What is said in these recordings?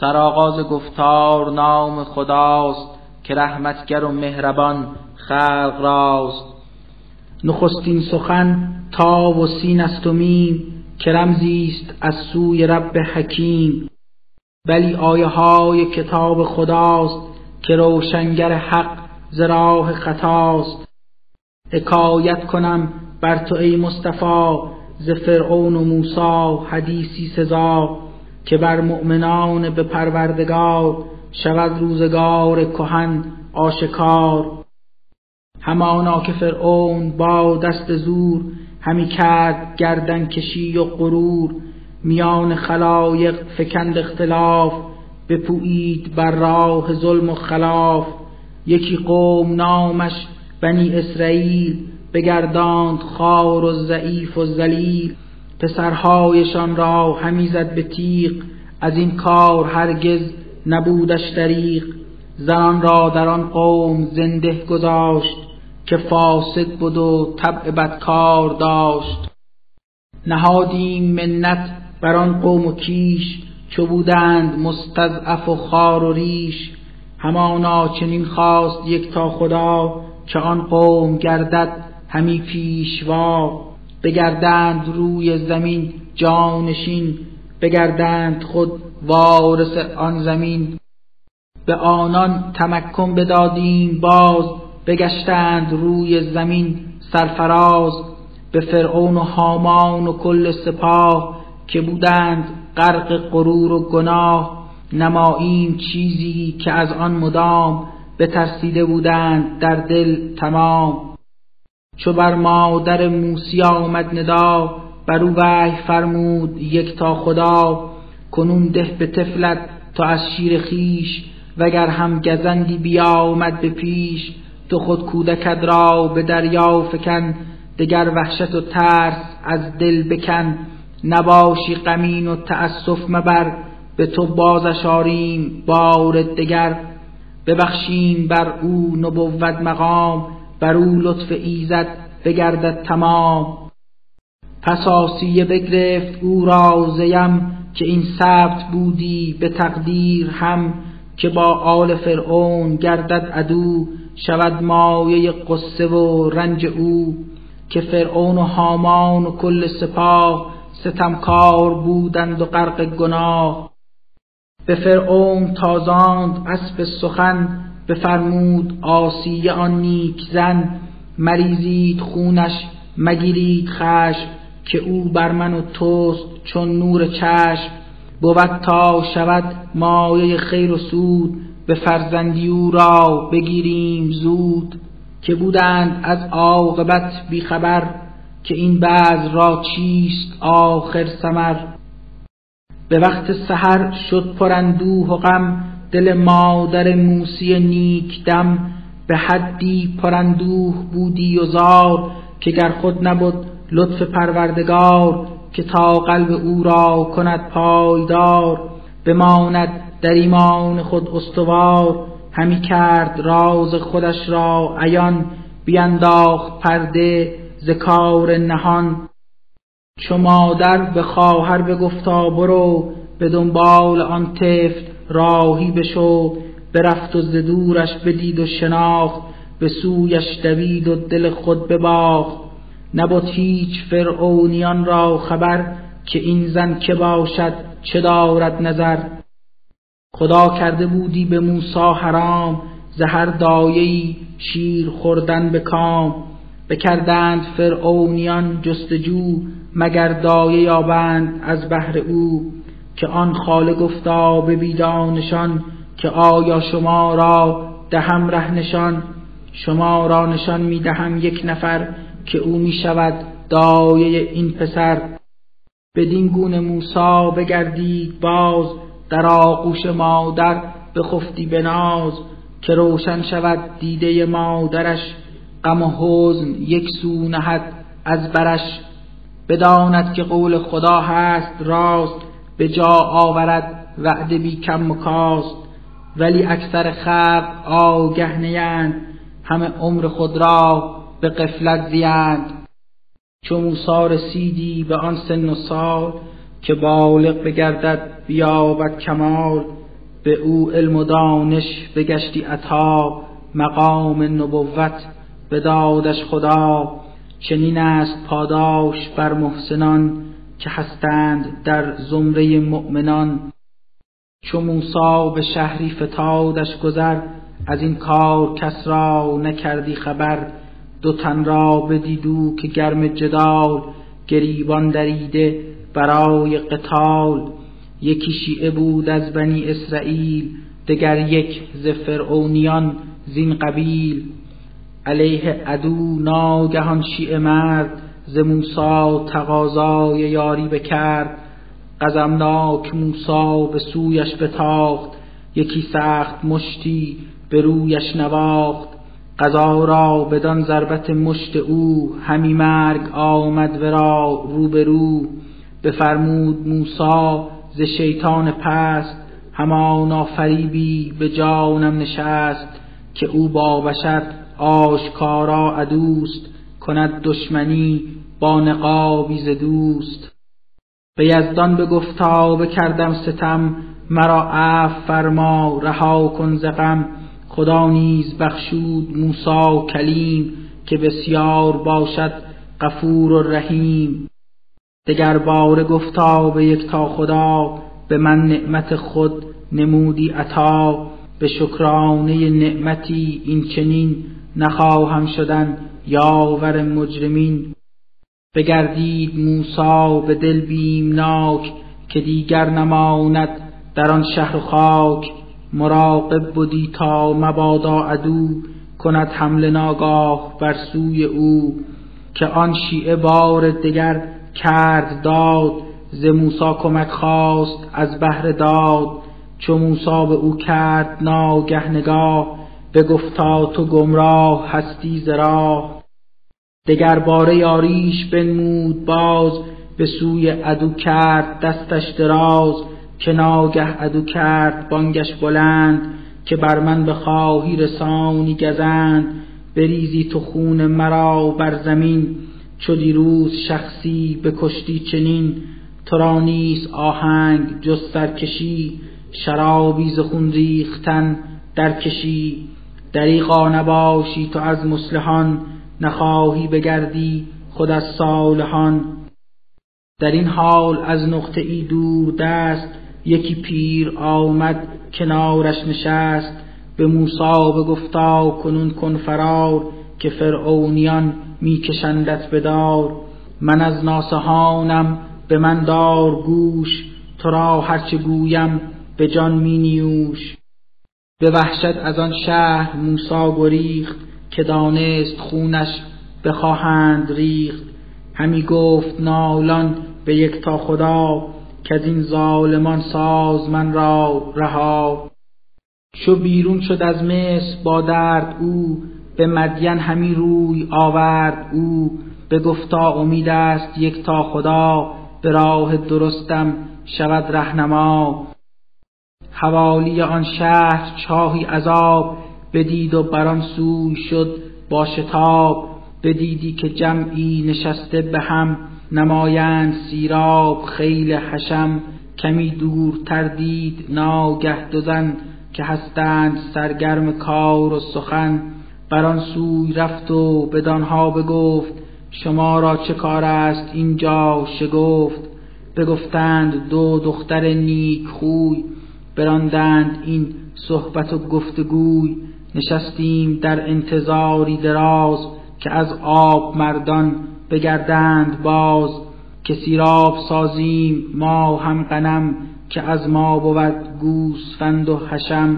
سرآغاز گفتار نام خداست که رحمتگر و مهربان خلق راست. نخستین سخن تا و سین است و میم که رمزی است از سوی رب حکیم. ولی آیه های کتاب خداست که روشنگر حق ز راه خطاست. حکایت کنم بر تو ای مصطفی ز فرعون و موسی حدیثی سزا. که بر مؤمنان به پروردگار شود روزگار کهن آشکار. همانا که فرعون با دست زور همی کرد گردن کشی و غرور میان خلایق فکند اختلاف بپویید بر راه ظلم و خلاف. یکی قوم نامش بنی اسرائیل بگرداند خار و ضعیف و ذلیل. پسرهایشان را همی زد به تیغ. از این کار هرگز نبودش دریغ. زنان را در آن قوم زنده گذاشت که فاسد بود و طبع بدکار داشت. نهادیم منت بر آن قوم و کیش. چو بودند مستضعف و خار و ریش. همانا چنین خواست یک تا خدا که آن قوم گردد همی پیشوا. بگردند روی زمین جانشین بگردند خود وارث آن زمین. به آنان تمکن بدادیم باز بگشتند روی زمین سرفراز. به فرعون و هامان و کل سپاه که بودند غرق غرور و گناه نماییم چیزی که از آن مدام بترسیده بودند در دل تمام. چو بر مادر موسی آمد ندا بر او وحی فرمود یک تا خدا کنون ده به تفلت تا از شیر خیش وگر هم گزندی بیامد به پیش تو خود کودکت را به دریا فکن دگر وحشت و ترس از دل بکن نباشی غمین و تأسف مبر به تو بازش آریم بار دگر ببخشیم بر او نبوت مقام بر او لطف ایزد بگردد تمام. پس آسیه بگرفت او را زیم که این ثبت بودی به تقدیر هم که با آل فرعون گردد عدو شود مایه قصه و رنج او که فرعون و هامان و کل سپاه ستمکار بودند و غرق گناه. به فرعون تازاند اسب سخن بفرمود آسیه آن نیک زن مریزید خونش مگیرید خشم که او بر من و توست چون نور چشم. بود تا شود مایه خیر و سود به فرزندی او را بگیریم زود. که بودند از عاقبت بیخبر که این بعض را چیست آخر سمر به وقت سحر شد پرندوه و غم دل مادر موسی نیک دم به حدی پرندوه بودی و زار که گر خود نبود لطف پروردگار که تا قلب او را کند پایدار بماند در ایمان خود استوار همی کرد راز خودش را عیان بینداخت پرده ز کار نهان چو مادر به خواهر بگفتا برو به دنبال آن تفت راهی بشو برفت و ز دورش بدید و شناخت به سویش دوید و دل خود بباخت. نبود هیچ فرعونیان را خبر که این زن که باشد چه دارد نظر. خدا کرده بودی به موسی حرام زهر دایهی شیر خوردن به کام. بکردند فرعونیان جستجو مگر دایه یابند از بهر او. که آن خاله گفتا به بیدانشان که آیا شما را دهم ره نشان؟ شما را نشان می دهم یک نفر که او می شود دایه این پسر. بدین گونه موسا بگردید باز در آغوش مادر بخفتی به ناز که روشن شود دیده مادرش. غم و حزن یک سو نهد از برش. بداند که قول خدا هست راست به جا آورد وعده بی کم و کاست ولی اکثر خلق آگه نیند همه عمر خود را به قفلت زیند چو موسی رسیدی به آن سن و سال که بالغ بگردد بیابد کمال به او علم و دانش بگشتی عطا مقام نبوت بدادش خدا. چنین است پاداش بر محسنان. که هستند در زمره مؤمنان؟ چو موسی به شهری فتادش گذر از این کار کس را نکردی خبر. دو تن را بدیدو که گرم جدال گریبان دریده برای قتال. یکی شیعه بود از بنی اسرائیل دگر یک ز فرعونیان زین قبیل. علیه عدو ناگهان شیعه مرد ز موسی تقاضای یاری بکرد. غضبناک موسی به سویش بتاخت. یکی سخت مشتی به رویش نواخت. قضا را بدان ضربت مشت او همی مرگ آمد ورا رو بفرمود موسی ز شیطان پست همانا فریبی به جانم نشست که او با بشر آشکارا عدوست. کند دشمنی با نقابی ز دوست. به یزدان بگفتا بکردم ستم مرا عفو فرما رها کن ز غم. خدا نیز بخشود موسی کلیم که بسیار باشد غفور و رحیم. دگر باره گفتا به یک تا خدا به من نعمت خود نمودی عطا. به شکرانه نعمتی این چنین نخواهم شدن. یاور مجرمین بگردید موسا به دل بیمناک که دیگر نماند در آن شهر و خاک. مراقب بودی تا مبادا عدو کند حمله ناگاه بر سوی او که آن شیعه بار دگر کرد داد. ز موسی کمک خواست از بهر داد. چو موسی به او کرد ناگه نگاه بگفتا تو گمراه هستی زرا دگر باره یاریش بنمود باز به سوی عدو کرد دستش دراز. که ناگه عدو کرد بانگش بلند که بر من بخواهی رسانی گزند. بریزی تو خون مرا بر زمین چو دیروز شخصی بکشتی چنین. تو را نیست آهنگ جز سرکشی شرابی ز خون ریختن درکشی. دریغا نباشی تو از مسلحان نخواهی بگردی خود از صالحان. در این حال از نقطه ای دور دست یکی پیر آمد کنارش نشست. به موسی بگفتا کنون کن فرار که فرعونیان میکشندت بدار من از ناسهانم به من دار گوش. تو را هرچه گویم به جان می نیوش. به وحشت از آن شهر موسا گریخت که دانست خونش بخواهند ریخت. همی گفت نالان به یک تا خدا که از این ظالمان ساز من را رها. چو بیرون شد از مصر با درد او به مدین همی روی آورد او. به گفتا امید است یک تا خدا به راه درستم شود رهنما. حوالی آن شهر چاهی عذاب بدید و بران سوی شد با شتاب. بدیدی که جمعی نشسته به هم نمایند سیراب خیل حشم. کمی دور تردید ناگه دوزن که هستند سرگرم کار و سخن. بران سوی رفت و بدانها بگفت شما را چه کار است اینجا؟ شگفت. بگفتند دو دختر نیک خوی براندند این صحبت و گفتگوی. نشستیم در انتظاری دراز که از آب مردان بگردند باز. که سیراب سازیم ما هم غنم که از ما بود گوسفند و حشم.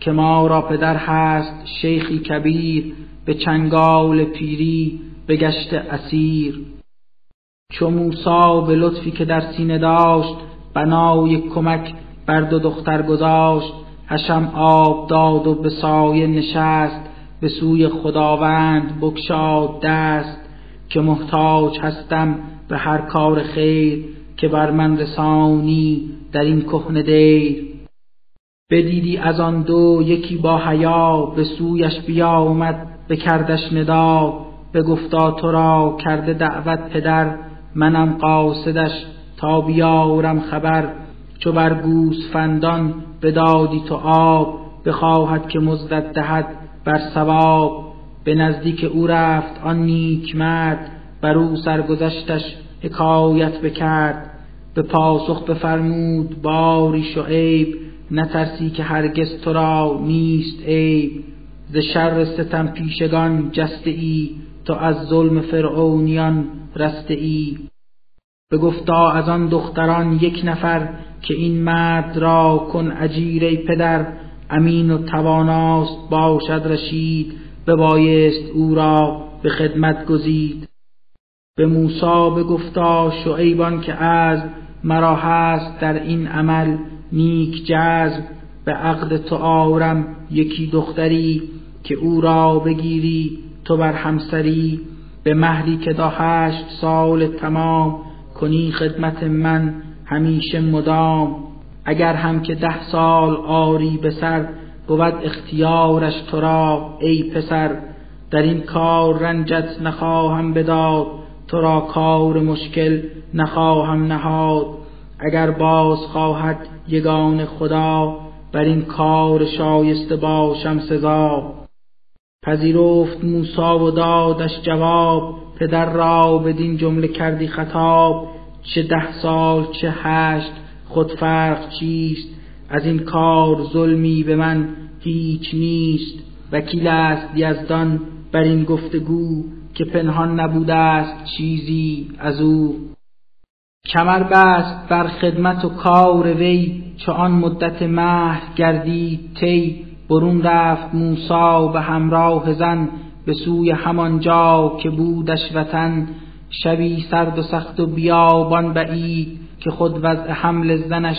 که ما را پدر هست شیخی کبیر به چنگال پیری بگشت اسیر. چو موسا به لطفی که در سینه داشت بنای کمک بر دو دختر گذاشت حشم آب داد و به سایه نشست به سوی خداوند بکشاد دست که محتاج هستم به هر کار خیر که بر من رسانی در این کهنه دیر. بدیدی از آن دو یکی با حیا به سویش بیامد بکردش ندا گفتا تو را کرده دعوت پدر منم قاصدش تا بیارم خبر. چو بر گوسفندان بدادی تو آب بخواهد که مزدت دهد بر ثواب. به نزدیک او رفت آن نیک مرد بر او سرگذشتش حکایت بکرد. به پاسخ بفرمود باری شعیب نترسی که هرگز تو را نیست عیب. ز شر ستم پیشگان جسته ای تو از ظلم فرعونیان رسته ای گفتا از آن دختران یک نفر که این مرد را کن اجیر پدر امین و تواناست باشد رشید ببایست او را به خدمت گزید. به موسی بگفتا شعیبان که از مرا هست در این عمل نیک جذب به عقد تو آورم یکی دختری که او را بگیری تو بر همسری. به مهری که دا هشت سال تمام کنی خدمت من همیشه مدام. اگر هم که ده سال آری به سر بود اختیارش تو را ای پسر. در این کار رنجت نخواهم بداد تو را کار مشکل نخواهم نهاد. اگر باز خواهد یگان خدا بر این کار شایسته باشم سزا. پذیرفت موسا و دادش جواب پدر را بدین جمله کردی خطاب چه ده سال چه هشت خود فرق چیست؟ از این کار ظلمی به من هیچ نیست وکیل است یزدان بر این گفتگو که پنهان نبوده است چیزی از او. کمر بست بر خدمت و کار وی چو آن مدت مهر گردید تی برون رفت موسا به همراه زن به سوی همان جا که بودش وطن شبی سرد و سخت و بیابان بعید که خود وضع حمل زنش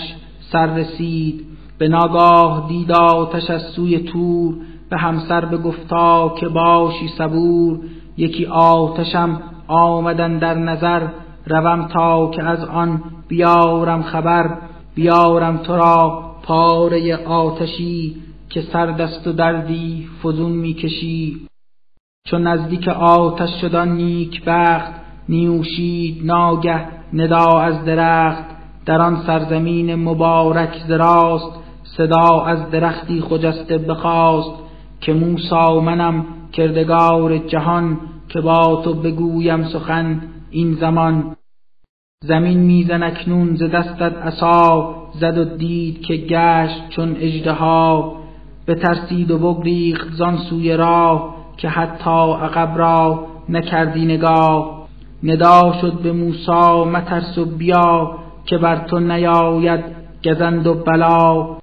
سر رسید. به ناگاه دید آتش از سوی تور به همسر بگفتا که باشی صبور. یکی آتشم آمدن در نظر روم تا که از آن بیارم خبر. بیارم تو را پاره آتشی که سردست و دردی فزون می‌کشی. چون نزدیک آتش شدن نیک بخت نیوشید ناگه ندا از درخت. در آن سرزمین مبارک زراست صدا از درختی خجسته بخواست. که موسا منم کردگار جهان که با تو بگویم سخن این زمان. زمین میزن اکنون ز دستت عصا زد و دید که گشت چون اژدها. بترسید و بگریخت زان سوی راه که حتی عقب را نکردی نگاه. ندا شد به موسی مترس و بیا که بر تو نیاید گزند و بلا.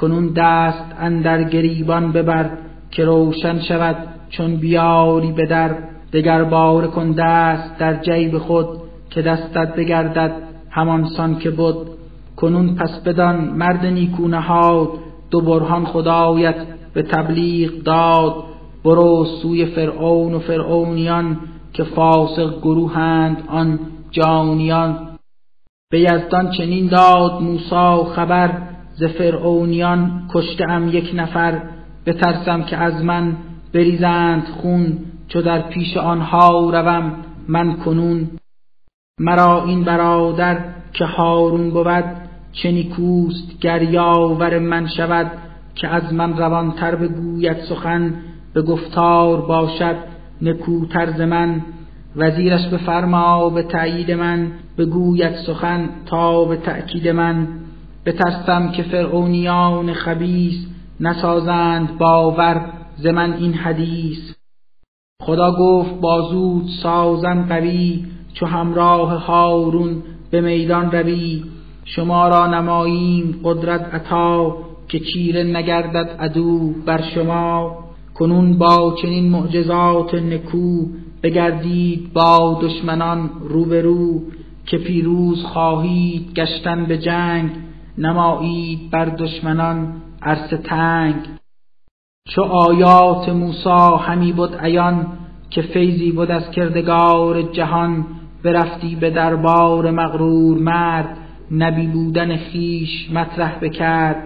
کنون دست اندر گریبان ببر که روشن شود چون بیاری به در. دگر بار کن دست در جیب خود که دستت بگردد همان سان که بود کنون پس بدان مرد نیکو نهاد دو برهان خدایت به تبلیغ داد. برو سوی فرعون و فرعونیان که فاسق گروهند آن جانیان. به یزدان چنین داد موسا خبر ز فرعونیان کشته یک نفر. بترسم که از من بریزند خون چو در پیش آنها روم من کنون. مرا این برادر که هارون بود چه نیکوست گر یاور من شود که از من روانتر بگوید سخن. به گفتار باشد نکوتر ز من. وزیرش بفرما به تأیید من بگوید سخن تا به تأکید من. بترسم که فرعونیان خبیس نسازند باور ز من این حدیث. خدا گفت بازود سازم قوی چو همراه هارون به میدان روی. شما را نماییم قدرت عطا که چیره نگردد عدو بر شما. کنون با چنین معجزات نکو بگردید با دشمنان روبرو که پیروز خواهید گشتن به جنگ نمایید بر دشمنان عرصه تنگ. چو آیات موسی همی بود عیان که فیضی بود از کردگار جهان برفتی به دربار مغرور مرد نبی بودن خیش مطرح بکرد.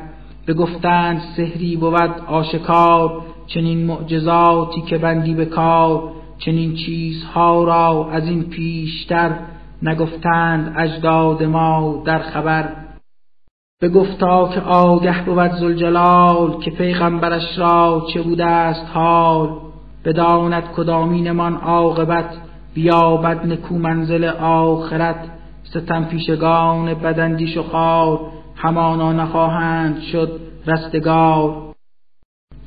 بگفتند سحری بود آشکار چنین معجزاتی که بندی به کار چنین چیزها را از این پیشتر نگفتند اجداد ما در خبر. گفتا که آگه بود زلجلال که پیغمبرش را چه بوده است حال. بداند کدامینمان عاقبت بیابد نکو منزل آخرت. ستم پیشگان بدندیش و خار همانا نخواهند شد رستگار.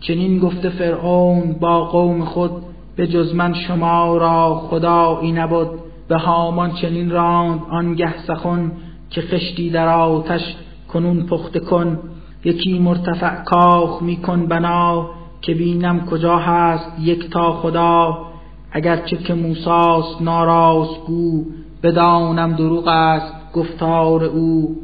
چنین گفته فرعون با قوم خود به جز من شما را خدایی نبود. به هامان چنین راند آنگه سخن که خشتی در آتش کنون پخته کن. یکی مرتفع کاخ میکن بنا که بینم کجا هست یک تا خدا. اگرچه که موساس ناراست گو بدانم دروغ است گفتار او.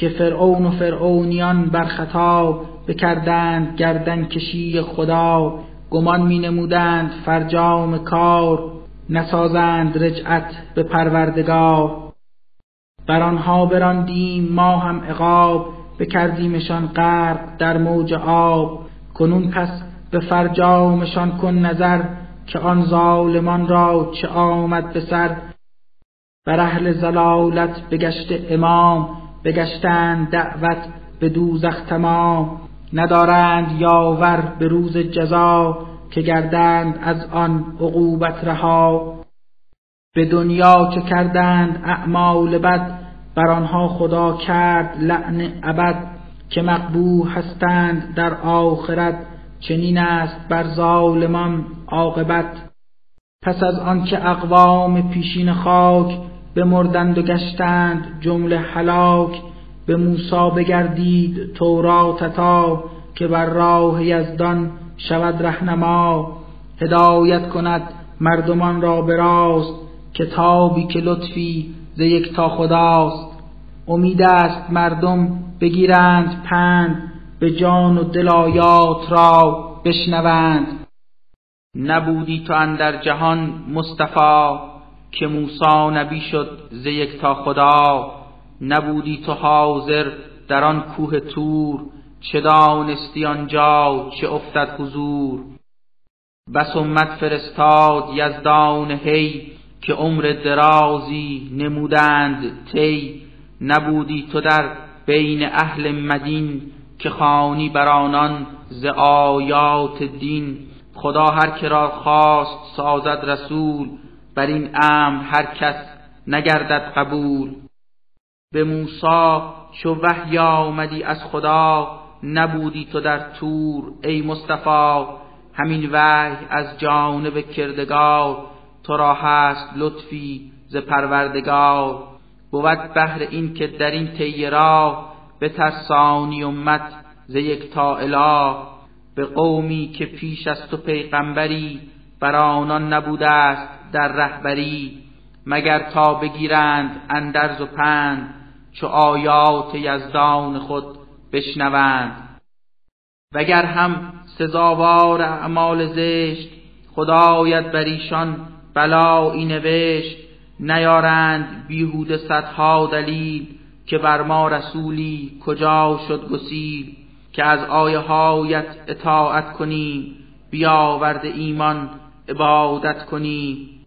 که فرعون و فرعونیان بر خطا بکردند گردن کشی خدا. گمان می نمودند فرجام کار نسازند رجعت به پروردگار. بر آنها براندیم ما هم عقاب بکردیمشان غرق در موج آب. کنون پس به فرجامشان کن نظر که آن ظالمان را چه آمد به سر. بر اهل زلالت بگشت امام بگشتند دعوت به دوزخ تمام. ندارند یاور به روز جزا که گردند از آن عقوبت رها. به دنیا که کردند اعمال بد بر آنها خدا کرد لعن ابد. که مقبوح هستند در آخرت چنین است بر ظالمان عاقبت. پس از آنکه اقوام پیشین خاک بمردند و گشتند جمله هلاک به موسی بگردید تورات تا که بر راه یزدان شود رهنما. هدایت کند مردمان را به راست کتابی که لطفی ز یک تا خداست. امید است مردم بگیرند پند به جان و دل آیات را بشنوند. نبودی تو اندر جهان مصطفی. که موسی نبی شد ز یک تا خدا نبودی تو حاضر در آن کوه تور چه دانستی آنجا چه افتد حضور. بس امت فرستاد یزدان هی که عمر درازی نمودند تی نبودی تو در بین اهل مدین که خانی بر آنان ز آیات دین. خدا هر که را خواست سازد رسول بر این امر هر کس نگردد قبول. به موسی چو وحی آمدی از خدا نبودی تو در تور ای مصطفی. همین وحی از جانب کردگار تو را هست لطفی ز پروردگار. بود بهر این که در این طی راه به ترسانی امت ز یک تا اله. به قومی که پیش از تو پیغمبری بر آنان نبوده است در رهبری مگر تا بگیرند اندرز و پند چو آیات یزدان خود بشنوند. وگر هم سزاوار اعمال زشت خدایت بر ایشان بلایی نوشت نیارند بیهوده صدها دلیل که بر ما رسولی کجا شد گسیل که از آیه هایت اطاعت کنیم بیاورد ایمان عبادت کنیم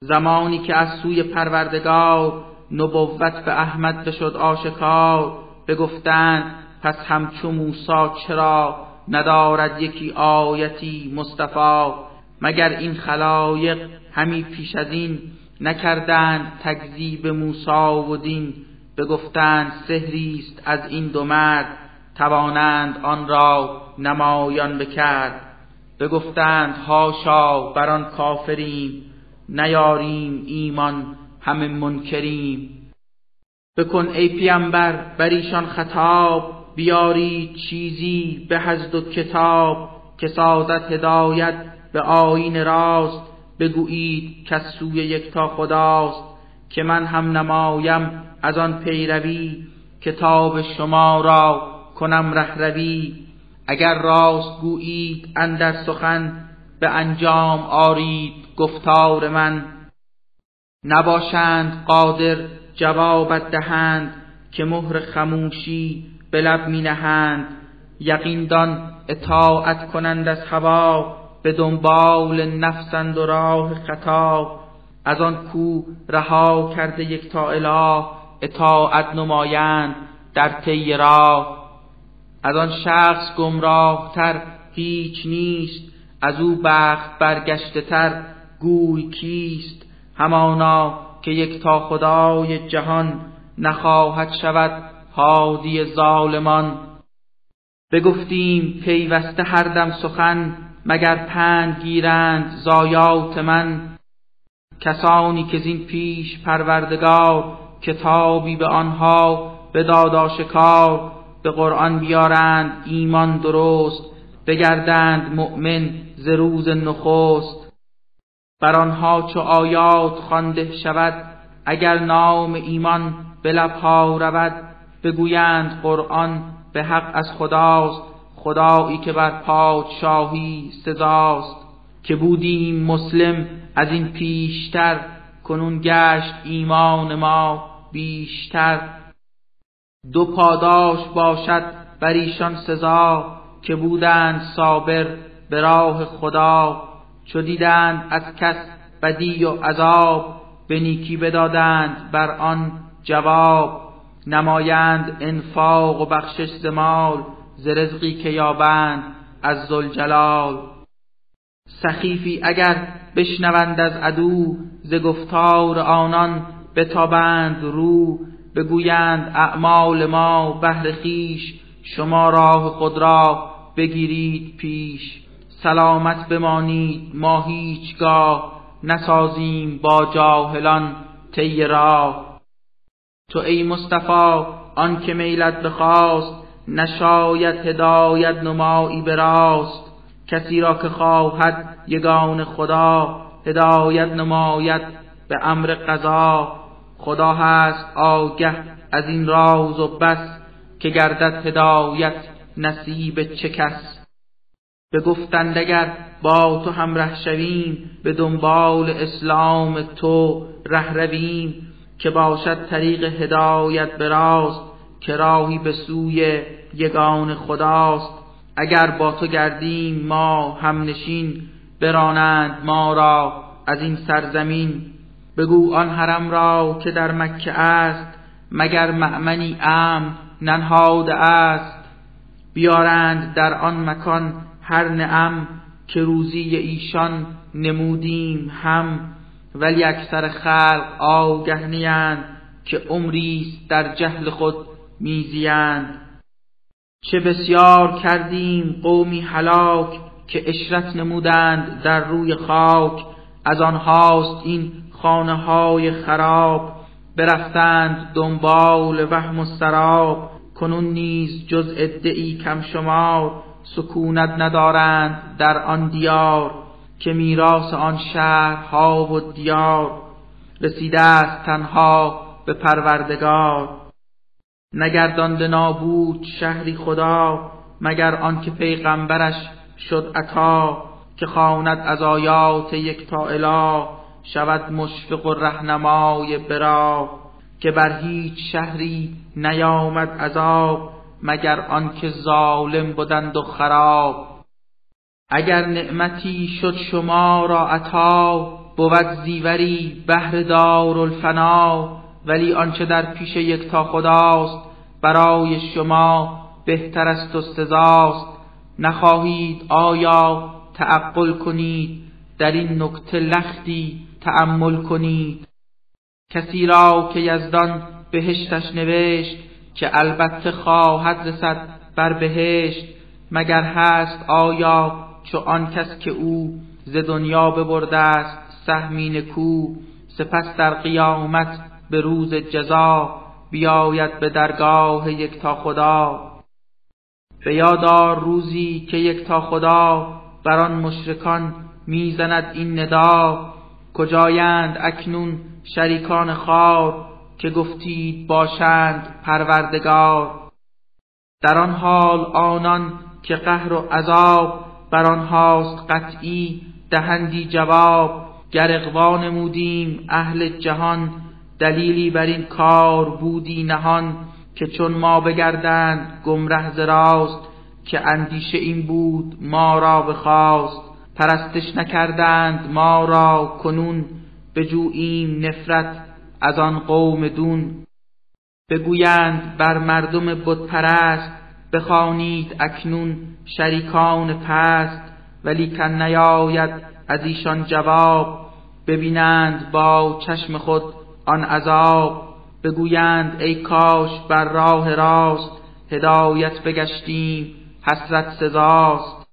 زمانی که از سوی پروردگار نبوت به احمد بشد آشکار بگفتند پس همچو موسا چرا ندارد یکی آیتی مصطفی؟ مگر این خلایق همی پیش از این نکردند تکذیب موسا و دین؟ بگفتند سحری است از این دو مرد توانند آن را نمایان بکرد. بگفتند هاشا بر آن کافریم. نیاریم ایمان همه منکریم. بکن ای پیامبر بر ایشان خطاب بیاری چیزی به حزد و کتاب که سازد هدایت به آین راست. بگویید که سوی تا خداست که من هم نمایم از آن پیروی کتاب شما را کنم رهروی. اگر راست گویید اندر سخن به انجام آرید. گفتار من. نباشند قادر جوابت دهند که مهر خموشی به لب می نهند. یقین دان اطاعت کنند از هوا به دنبال نفسند و راه خطا. از آن کو رها کرده یک تا اله اطاعت نمایند در طی راه. از آن شخص گمراه تر هیچ نیست از او بخت برگشته تر گوی کیست؟ همانا که یک تا خدای جهان نخواهد شود هادی ظالمان. بگفتیم پیوسته هر دم سخن مگر پند گیرند زایات من. کسانی که زین پیش پروردگار کتابی به آنها به داداشکار به قرآن بیارند ایمان درست بگردند مؤمن ز روز نخست. بر آنها چو آیات خوانده شود اگر نام ایمان به لبها رود بگویند قرآن به حق از خداست خدایی که بر پادشاهی سزاست. که بودیم مسلم از این پیشتر کنون گشت ایمان ما بیشتر. دو پاداش باشد بر ایشان سزا که بودند صابر به راه خدا. چو دیدند از کس بدی و عذاب به نیکی بدادند بر آن جواب. نمایند انفاق و بخشش زمال ز رزقی که یابند از زلجلال سخیفی اگر بشنوند از عدو ز گفتار آنان بتابند رو. بگویند اعمال ما بهر خیش شما راه خود را بگیرید پیش. سلامت بمانید. ما هیچگاه نسازیم با جاهلان طی راه. تو ای مصطفی آن که میلت بخواست نشاید هدایت نمایی براست کسی را که خواهد یگان خدا هدایت نماید به امر قضا. خدا هست آگه از این راز و بس که گردد هدایت نصیب چه کس. گفتند اگر با تو همره شویم به دنبال اسلام تو ره رویم که باشد طریق هدایت براست که راهی به سوی یگان خداست. اگر با تو گردیم ما همنشین برانند ما را از این سرزمین. بگو آن حرم را که در مکه است مگر مأمنی ام ننهاده است. بیارند در آن مکان هر نعم که روزی ایشان نمودیم هم ولی اکثر خلق آگه نیند که عمری در جهل خود میزیند چه بسیار کردیم قومی هلاک که اشرت نمودند در روی خاک از آنهاست این خانه های خراب. برفتند دنبال وهم و سراب کنون نیز جز ادعی کم شمار. سکونت ندارند در آن دیار که میراث آن شهرها و دیار رسیده است تنها به پروردگار. نگردانده نابود شهری خدا مگر آنکه پیغمبرش شد عطا که خواند از آیات یک تا اله شود مشفق و رهنمای برا که بر هیچ شهری نیامد عذاب. مگر آنکه ظالم بودند و خراب. اگر نعمتی شد شما را عطا بود زیوری بهر دار الفنا ولی آنچه در پیش یک تا خداست برای شما بهتر است و سزاست. نخواهید آیا تعقل کنید؟ در این نکته لختی تأمل کنید. کسی را که یزدان بهشتش نوشت که البته خواهد رسد بر بهشت مگر هست آیا چو آن کس که او ز دنیا ببرده است سهمین کو؟ سپس در قیامت به روز جزا بیاید به درگاه یک تا خدا. به یادار روزی که یک تا خدا بر آن مشرکان می‌زند این ندا. کجایند اکنون شریکان خار که گفتید باشند پروردگار. در آن حال آنان که قهر و عذاب بر آنهاست قطعی دهندی جواب گر اقوا نمودیم اهل جهان دلیلی بر این کار بودی نهان که چون ما بگردند گمره زراست که اندیشه این بود ما را بخواست. پرستش نکردند ما را کنون بجوییم نفرت از آن قوم دون. بگویند بر مردم بت پرست بخوانید اکنون شریکان پست. ولی کن نیاید از ایشان جواب ببینند با چشم خود آن عذاب. بگویند ای کاش بر راه راست هدایت بگشتیم حسرت سزاست.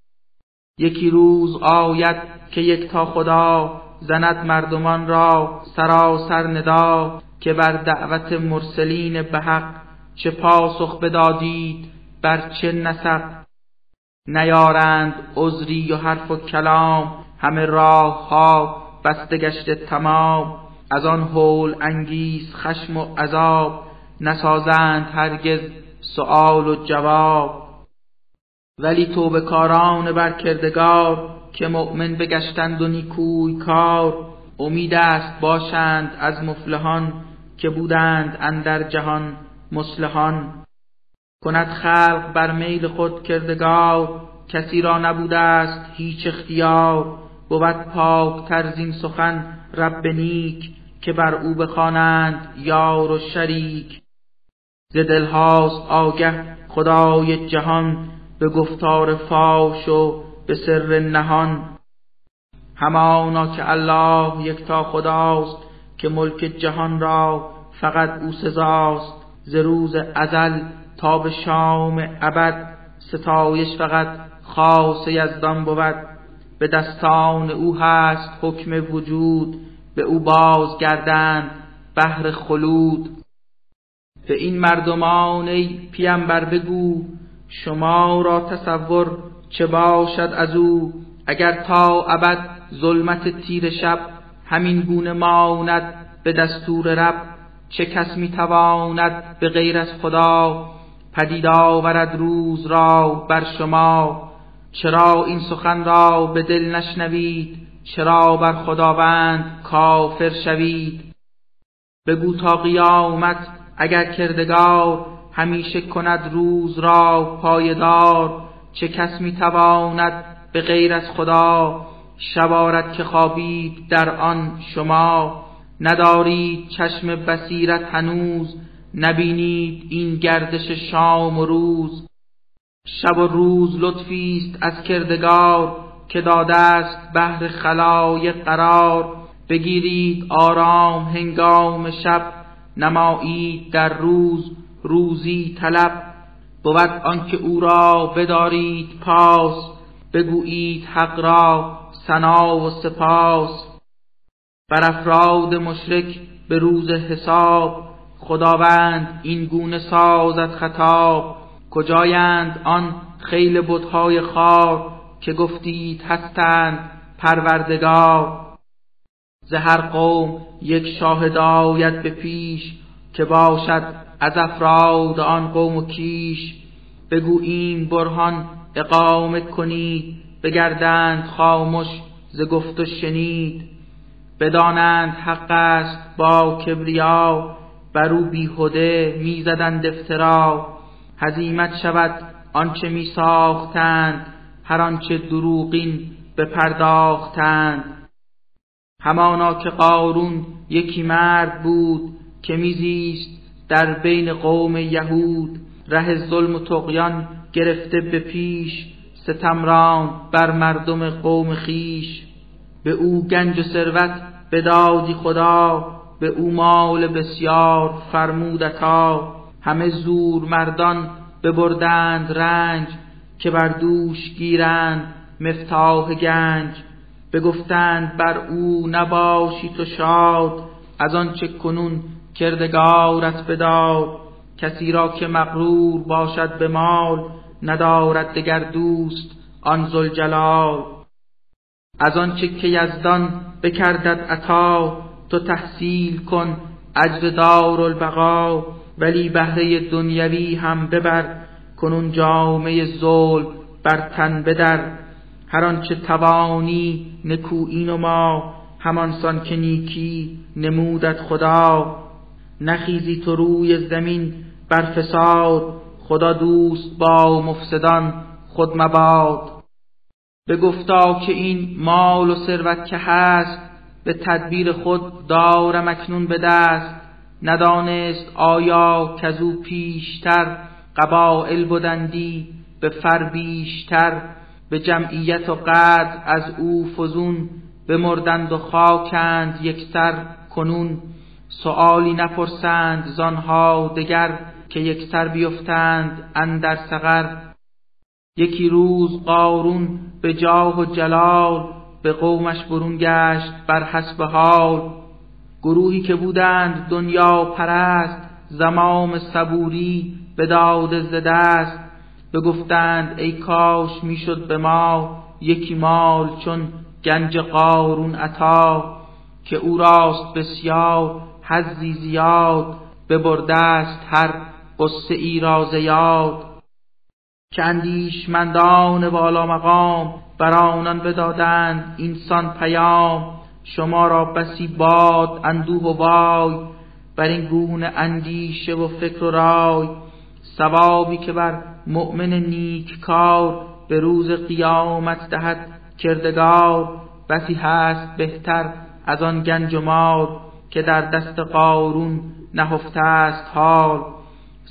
یکی روز آید که یک تا خدا زند مردمان را سراسر ندا که بر دعوت مرسلین به حق چه پاسخ بدادید بر چه نسق. نیارند عذری و حرف و کلام همه راه ها بسته گشته تمام. از آن حول انگیز خشم و عذاب نسازند هرگز سؤال و جواب. ولی توبه کاران بر کردگار که مؤمن بگشتند و نیکوی کار امید است باشند از مفلحان که بودند اندر جهان مسلحان کند خلق بر میل خود کردگار کسی را نبوده است هیچ اختیار. بود پاک ترزین سخن رب نیک که بر او بخوانند یار و شریک. ز دلهاست آگه خدای جهان به گفتار فاش و به سر نهان. همانا که الله یکتا خداست که ملک جهان را فقط او سزاست. ز روز ازل تا به شام ابد ستایش فقط خاص یزدان بود. به دستان او هست حکم وجود به او بازگردند بهر خلود. به این مردمان ای پیامبر بگو شما را تصور چه باشد از او اگر تا ابد ظلمت تیر شب همین گونه ماند به دستور رب؟ چه کس می‌تواند به غیر از خدا پدید آورد روز را بر شما؟ چرا این سخن را به دل نشنوید؟ چرا بر خداوند کافر شوید؟ بگو تا قیامت اگر کردگار همیشه کند روز را پایدار چه کس می‌تواند به غیر از خدا شبارت که خوابید در آن شما؟ ندارید چشم بصیرت هنوز؟ نبینید این گردش شام و روز؟ شب و روز لطفی است از کردگار که داده است بهر خلای قرار. بگیرید آرام هنگام شب نمایید در روز روزی طلب. بود آنکه او را بدارید پاس بگویید حق را سنا و سپاس. بر افراد مشرک به روز حساب خداوند این گونه سازد خطاب. کجایند آن خیل بتهای خار که گفتید هستند پروردگار؟ ز هر قوم یک شاهد آید به پیش که باشد از افراد آن قوم و کیش بگو این برهان اقامه کنید بگردند خاموش ز گفت و شنید. بدانند حق است با کبریا بر او بیهوده می‌زدند افترا. هزیمت شود آنچه می ساختند هر آنچه دروغین بپرداختند. همانا که قارون یکی مرد بود که میزیست در بین قوم یهود. ره ظلم و تقیان گرفته به پیش ستمران بر مردم قوم خیش. به او گنج و ثروت بدادی خدا به او مال بسیار فرمودتا. همه زور مردان ببردند رنج که بر دوش گیرند مفتاح گنج. بگفتند بر او نباشی تو شاد از آنچه کنون کردگارت بداد کسی را که مغرور باشد به مال ندارد دگر دوست آن زلجلال از آنچه که یزدان بکردد عطا تو تحصیل کن اجر دار البقا ولی بهره دنیوی هم ببر کنون جامعه ظلم بر تن بدر. هر آنچه توانی نکویی ما همانسان که نیکی نمودت خدا. نخیزی تو روی زمین بر فساد خدا دوست با مفسدان خود مباد. به گفتا که این مال و ثروت که هست به تدبیر خود دارم اکنون به دست. ندانست آیا که او پیشتر قبائل بودندی به فر بیشتر. به جمعیت و قدر از او فزون بمردند و خاکند یکسر کنون. سؤالی نپرسند زانها دگر که یکسر بیفتند اندر سقر. یکی روز قارون به جاه و جلال به قومش برون گشت بر حسب حال. گروهی که بودند دنیا پرست زمام صبوری به داد ز دست بگفتند ای کاش می‌شد به ما یکی مال چون گنج قارون عطا که او راست بسیار حزی زیاد ببرده است هر قصه ای را زیاد که اندیشمندان والا مقام بر آنان بدادند اینسان پیام. شما را بسی باد اندوه و وای بر این گونه اندیشه و فکر و رای. ثوابی که بر مؤمن نیک کار به روز قیامت دهد کردگار. بسی هست بهتر از آن گنج و مال که در دست قارون نهفته است حال.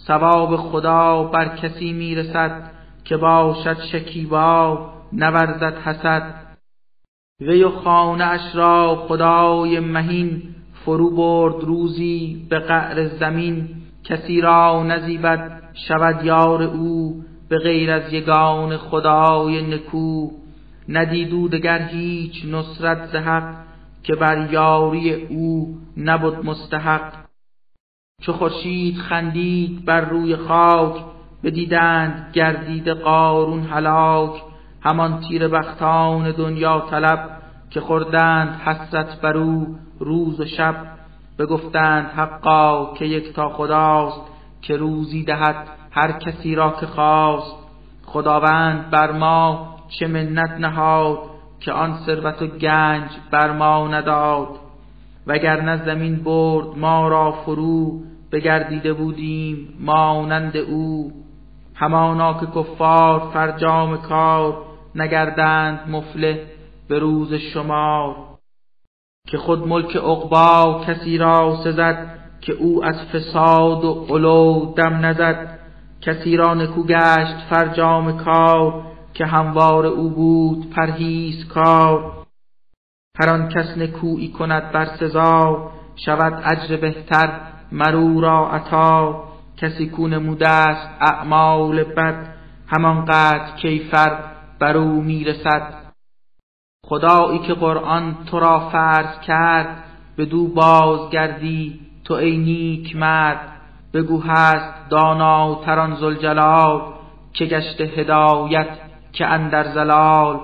ثواب خدا بر کسی می‌رسد که باشد شکیبا نورزد حسد. وی و خانه اش را خدای مهین فرو برد روزی به قعر زمین. کسی را نزیبد شود یار او به غیر از یگان خدای نکو. ندیدو دگر هیچ نصرت زحق که بر یاری او نبود مستحق. چو خورشید خندید بر روی خاک بدیدند گردید قارون هلاک. همان تیر بختان دنیا طلب که خوردند حسرت بر او روز و شب. بگفتند حقا که یک تا خداست که روزی دهد هر کسی را که خواست. خداوند بر ما چه منت نهاد که آن ثروت و گنج بر ما نداد. وگرنه زمین برد ما را فرو بگردیده بودیم مانند او. همانا که کفار فرجام کار نگردند مفله به روز شمار. که خود ملک عقبا کسی را سزد که او از فساد و علو دم نزد. کسی را نکو گشت فرجام کار که هموار او بود پرهیز کار هر آن کس نکویی کند بر سزا شود اجر بهتر مرو را عطا. کسی کو نموده است اعمال بد همانقدر کیفر بر او می‌رسد. خدایی که قرآن تو را فرض کرد به دو بازگردی تو ای نیک مرد. بگو هست داناتران زلجلال که گشت هدایت که اندر زلال.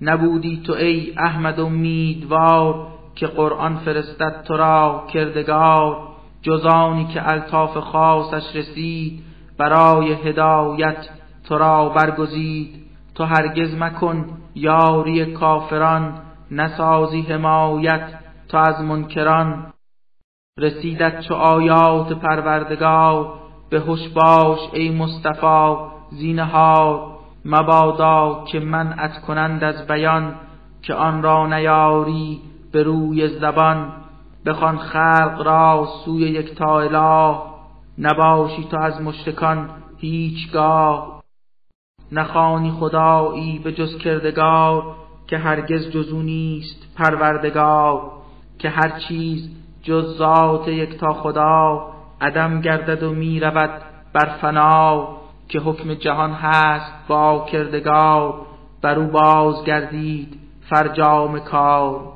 نبودی تو ای احمد امیدوار که قرآن فرستد تو را کردگار. جزانی که الطاف خاصش رسید برای هدایت تو را برگزید. تو هرگز مکن یاری کافران نسازی حمایت تو از منکران. رسیدت چو آیات پروردگار به هوش باش ای مصطفی زینهار. مبادا که منعت کنند از بیان که آن را نیاری به روی زبان بخوان خلق را سوی یکتا اله نباشی تو از مشرکان هیچگاه. نخوانی خدایی به جز کردگار که هرگز جزو نیست پروردگار که هر چیز جز ذات یکتا خدا عدم گردد و می رود بر فنا. که حکم جهان هست با کردگار بر او باز گردید فرجام کار.